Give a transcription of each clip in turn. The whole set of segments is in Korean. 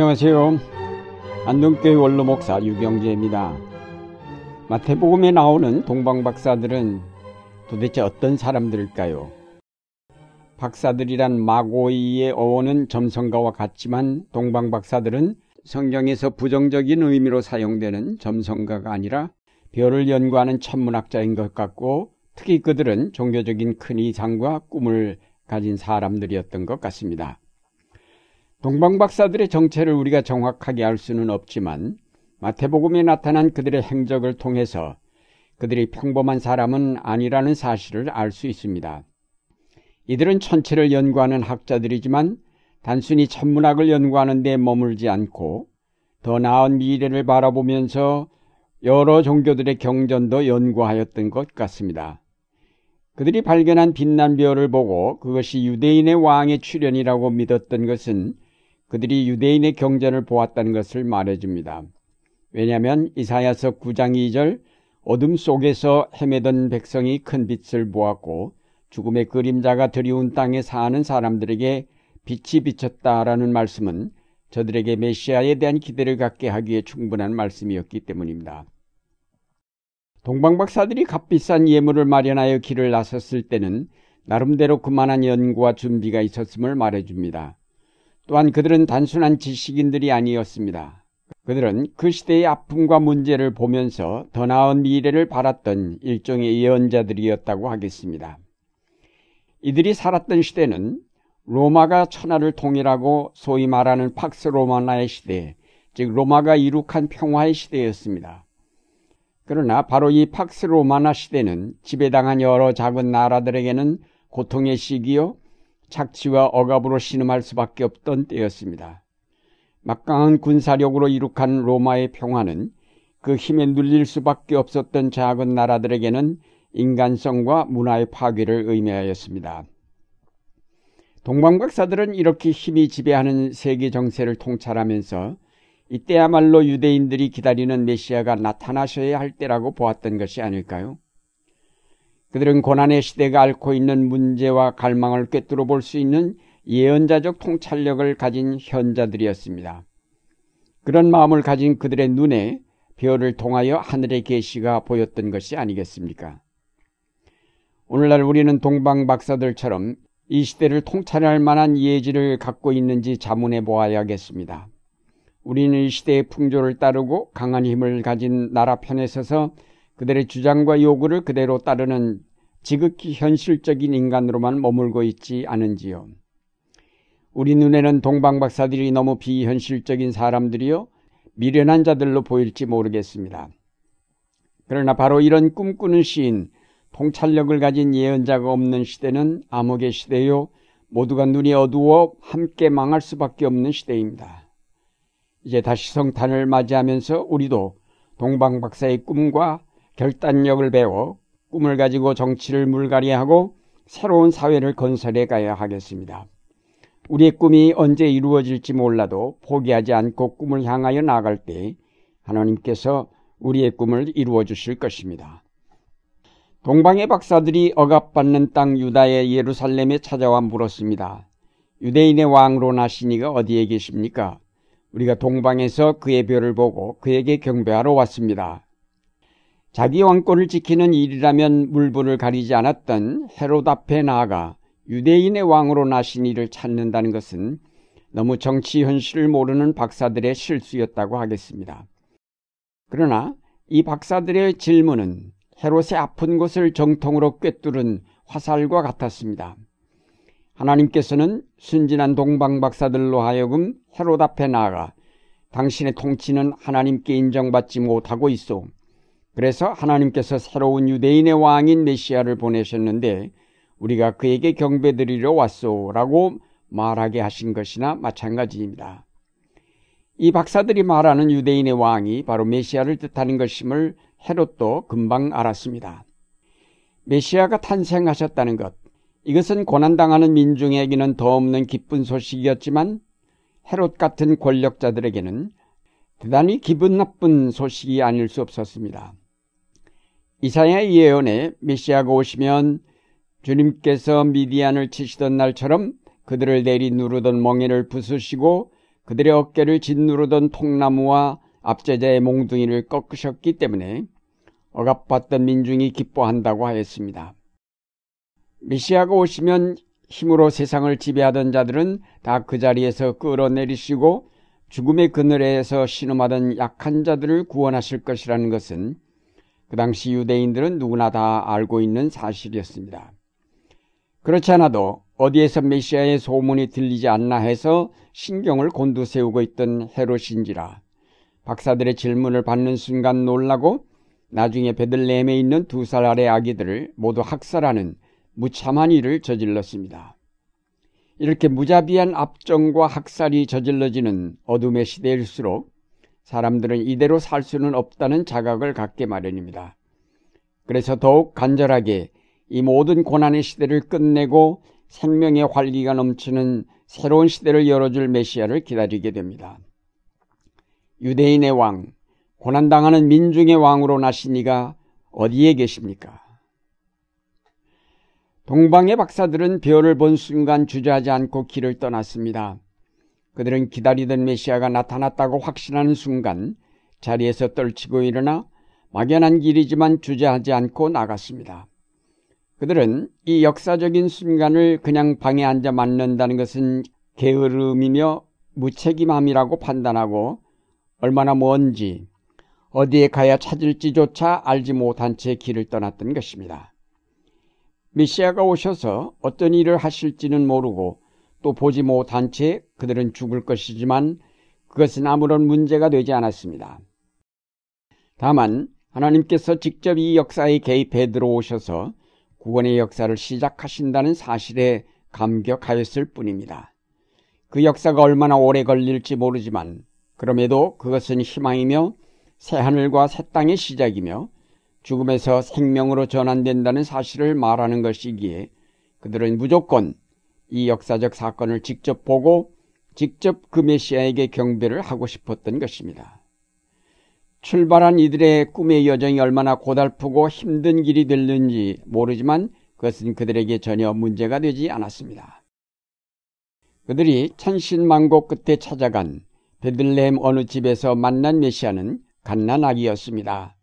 안녕하세요. 안동교회 원로 목사 유경재입니다. 마태복음에 나오는 동방 박사들은 도대체 어떤 사람들일까요? 박사들이란 마고이의 어원은 점성가와 같지만 동방 박사들은 성경에서 부정적인 의미로 사용되는 점성가가 아니라 별을 연구하는 천문학자인 것 같고 특히 그들은 종교적인 큰 이상과 꿈을 가진 사람들이었던 것 같습니다. 동방박사들의 정체를 우리가 정확하게 알 수는 없지만 마태복음에 나타난 그들의 행적을 통해서 그들이 평범한 사람은 아니라는 사실을 알 수 있습니다. 이들은 천체를 연구하는 학자들이지만 단순히 천문학을 연구하는 데 머물지 않고 더 나은 미래를 바라보면서 여러 종교들의 경전도 연구하였던 것 같습니다. 그들이 발견한 빛난 별을 보고 그것이 유대인의 왕의 출현이라고 믿었던 것은 그들이 유대인의 경전을 보았다는 것을 말해줍니다. 왜냐하면 이사야서 9장 2절 어둠 속에서 헤매던 백성이 큰 빛을 보았고 죽음의 그림자가 드리운 땅에 사는 사람들에게 빛이 비쳤다라는 말씀은 저들에게 메시아에 대한 기대를 갖게 하기에 충분한 말씀이었기 때문입니다. 동방박사들이 값비싼 예물을 마련하여 길을 나섰을 때는 나름대로 그만한 연구와 준비가 있었음을 말해줍니다. 또한 그들은 단순한 지식인들이 아니었습니다. 그들은 그 시대의 아픔과 문제를 보면서 더 나은 미래를 바랐던 일종의 예언자들이었다고 하겠습니다. 이들이 살았던 시대는 로마가 천하를 통일하고 소위 말하는 팍스 로마나의 시대, 즉 로마가 이룩한 평화의 시대였습니다. 그러나 바로 이 팍스 로마나 시대는 지배당한 여러 작은 나라들에게는 고통의 시기요 착취와 억압으로 신음할 수밖에 없던 때였습니다. 막강한 군사력으로 이룩한 로마의 평화는 그 힘에 눌릴 수밖에 없었던 작은 나라들에게는 인간성과 문화의 파괴를 의미하였습니다. 동방박사들은 이렇게 힘이 지배하는 세계 정세를 통찰하면서 이때야말로 유대인들이 기다리는 메시아가 나타나셔야 할 때라고 보았던 것이 아닐까요? 그들은 고난의 시대가 앓고 있는 문제와 갈망을 꿰뚫어 볼 수 있는 예언자적 통찰력을 가진 현자들이었습니다. 그런 마음을 가진 그들의 눈에 별을 통하여 하늘의 계시가 보였던 것이 아니겠습니까? 오늘날 우리는 동방 박사들처럼 이 시대를 통찰할 만한 예지를 갖고 있는지 자문해 보아야겠습니다. 우리는 이 시대의 풍조를 따르고 강한 힘을 가진 나라 편에 서서 그들의 주장과 요구를 그대로 따르는 지극히 현실적인 인간으로만 머물고 있지 않은지요. 우리 눈에는 동방박사들이 너무 비현실적인 사람들이요 미련한 자들로 보일지 모르겠습니다. 그러나 바로 이런 꿈꾸는 시인, 통찰력을 가진 예언자가 없는 시대는 암흑의 시대요 모두가 눈이 어두워 함께 망할 수밖에 없는 시대입니다. 이제 다시 성탄을 맞이하면서 우리도 동방박사의 꿈과 결단력을 배워 꿈을 가지고 정치를 물갈이하고 새로운 사회를 건설해 가야 하겠습니다. 우리의 꿈이 언제 이루어질지 몰라도 포기하지 않고 꿈을 향하여 나갈 때 하나님께서 우리의 꿈을 이루어 주실 것입니다. 동방의 박사들이 억압받는 땅 유다의 예루살렘에 찾아와 물었습니다. 유대인의 왕으로 나신 이가 어디에 계십니까? 우리가 동방에서 그의 별을 보고 그에게 경배하러 왔습니다. 자기 왕권을 지키는 일이라면 물불을 가리지 않았던 헤롯 앞에 나아가 유대인의 왕으로 나신 이를 찾는다는 것은 너무 정치 현실을 모르는 박사들의 실수였다고 하겠습니다. 그러나 이 박사들의 질문은 헤롯의 아픈 곳을 정통으로 꿰뚫은 화살과 같았습니다. 하나님께서는 순진한 동방 박사들로 하여금 헤롯 앞에 나아가 당신의 통치는 하나님께 인정받지 못하고 있어 그래서 하나님께서 새로운 유대인의 왕인 메시아를 보내셨는데 우리가 그에게 경배드리러 왔소라고 말하게 하신 것이나 마찬가지입니다. 이 박사들이 말하는 유대인의 왕이 바로 메시아를 뜻하는 것임을 헤롯도 금방 알았습니다. 메시아가 탄생하셨다는 것, 이것은 고난당하는 민중에게는 더 없는 기쁜 소식이었지만 헤롯 같은 권력자들에게는 대단히 기분 나쁜 소식이 아닐 수 없었습니다. 이사야의 예언에 메시아가 오시면 주님께서 미디안을 치시던 날처럼 그들을 내리 누르던 멍에를 부수시고 그들의 어깨를 짓누르던 통나무와 압제자의 몽둥이를 꺾으셨기 때문에 억압받던 민중이 기뻐한다고 하였습니다. 메시아가 오시면 힘으로 세상을 지배하던 자들은 다 그 자리에서 끌어내리시고 죽음의 그늘에서 신음하던 약한 자들을 구원하실 것이라는 것은 그 당시 유대인들은 누구나 다 알고 있는 사실이었습니다. 그렇지 않아도 어디에서 메시아의 소문이 들리지 않나 해서 신경을 곤두세우고 있던 헤롯인지라 박사들의 질문을 받는 순간 놀라고 나중에 베들레헴에 있는 두 살 아래 아기들을 모두 학살하는 무참한 일을 저질렀습니다. 이렇게 무자비한 압정과 학살이 저질러지는 어둠의 시대일수록 사람들은 이대로 살 수는 없다는 자각을 갖게 마련입니다. 그래서 더욱 간절하게 이 모든 고난의 시대를 끝내고 생명의 활기가 넘치는 새로운 시대를 열어줄 메시아를 기다리게 됩니다. 유대인의 왕, 고난당하는 민중의 왕으로 나신 이가 어디에 계십니까? 동방의 박사들은 별을 본 순간 주저하지 않고 길을 떠났습니다. 그들은 기다리던 메시아가 나타났다고 확신하는 순간 자리에서 떨치고 일어나 막연한 길이지만 주저하지 않고 나갔습니다. 그들은 이 역사적인 순간을 그냥 방에 앉아 맞는다는 것은 게으름이며 무책임함이라고 판단하고 얼마나 먼지 어디에 가야 찾을지조차 알지 못한 채 길을 떠났던 것입니다. 메시아가 오셔서 어떤 일을 하실지는 모르고 또 보지 못한 채 그들은 죽을 것이지만 그것은 아무런 문제가 되지 않았습니다. 다만 하나님께서 직접 이 역사에 개입해 들어오셔서 구원의 역사를 시작하신다는 사실에 감격하였을 뿐입니다. 그 역사가 얼마나 오래 걸릴지 모르지만 그럼에도 그것은 희망이며 새 하늘과 새 땅의 시작이며 죽음에서 생명으로 전환된다는 사실을 말하는 것이기에 그들은 무조건 이 역사적 사건을 직접 보고 직접 그 메시아에게 경배를 하고 싶었던 것입니다. 출발한 이들의 꿈의 여정이 얼마나 고달프고 힘든 길이 될는지 모르지만 그것은 그들에게 전혀 문제가 되지 않았습니다. 그들이 천신만고 끝에 찾아간 베들레헴 어느 집에서 만난 메시아는 갓난아기였습니다.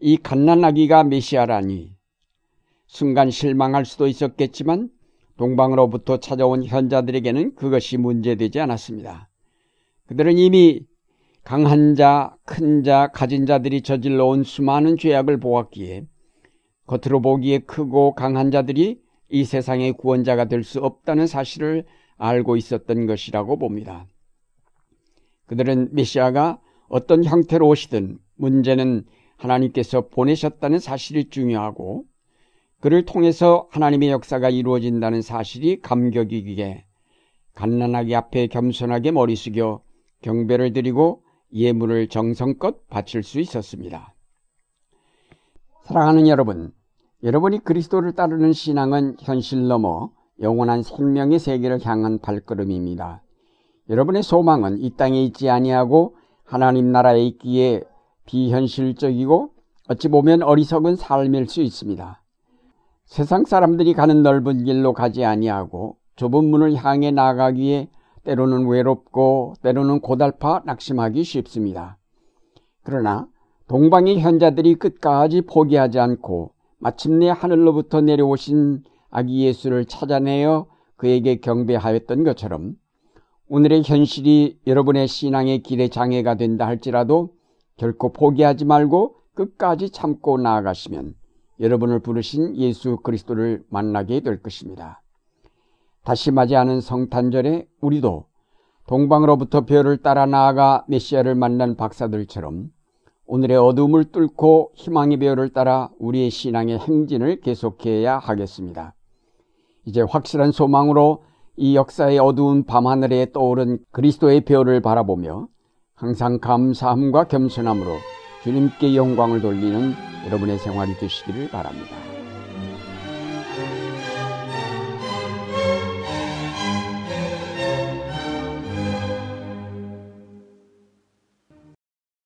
이 갓난아기가 메시아라니 순간 실망할 수도 있었겠지만 동방으로부터 찾아온 현자들에게는 그것이 문제되지 않았습니다. 그들은 이미 강한 자, 큰 자, 가진 자들이 저질러 온 수많은 죄악을 보았기에 겉으로 보기에 크고 강한 자들이 이 세상의 구원자가 될 수 없다는 사실을 알고 있었던 것이라고 봅니다. 그들은 메시아가 어떤 형태로 오시든 문제는 하나님께서 보내셨다는 사실이 중요하고 그를 통해서 하나님의 역사가 이루어진다는 사실이 감격이기에 갓난하게 앞에 겸손하게 머리 숙여 경배를 드리고 예물을 정성껏 바칠 수 있었습니다. 사랑하는 여러분, 여러분이 그리스도를 따르는 신앙은 현실 넘어 영원한 생명의 세계를 향한 발걸음입니다. 여러분의 소망은 이 땅에 있지 아니하고 하나님 나라에 있기에 비현실적이고 어찌 보면 어리석은 삶일 수 있습니다. 세상 사람들이 가는 넓은 길로 가지 아니하고 좁은 문을 향해 나가기에 때로는 외롭고 때로는 고달파 낙심하기 쉽습니다. 그러나 동방의 현자들이 끝까지 포기하지 않고 마침내 하늘로부터 내려오신 아기 예수를 찾아내어 그에게 경배하였던 것처럼 오늘의 현실이 여러분의 신앙의 길에 장애가 된다 할지라도 결코 포기하지 말고 끝까지 참고 나아가시면 여러분을 부르신 예수 그리스도를 만나게 될 것입니다. 다시 맞이하는 성탄절에 우리도 동방으로부터 별을 따라 나아가 메시아를 만난 박사들처럼 오늘의 어둠을 뚫고 희망의 별을 따라 우리의 신앙의 행진을 계속해야 하겠습니다. 이제 확실한 소망으로 이 역사의 어두운 밤하늘에 떠오른 그리스도의 별을 바라보며 항상 감사함과 겸손함으로 주님께 영광을 돌리는 여러분의 생활이 되시기를 바랍니다.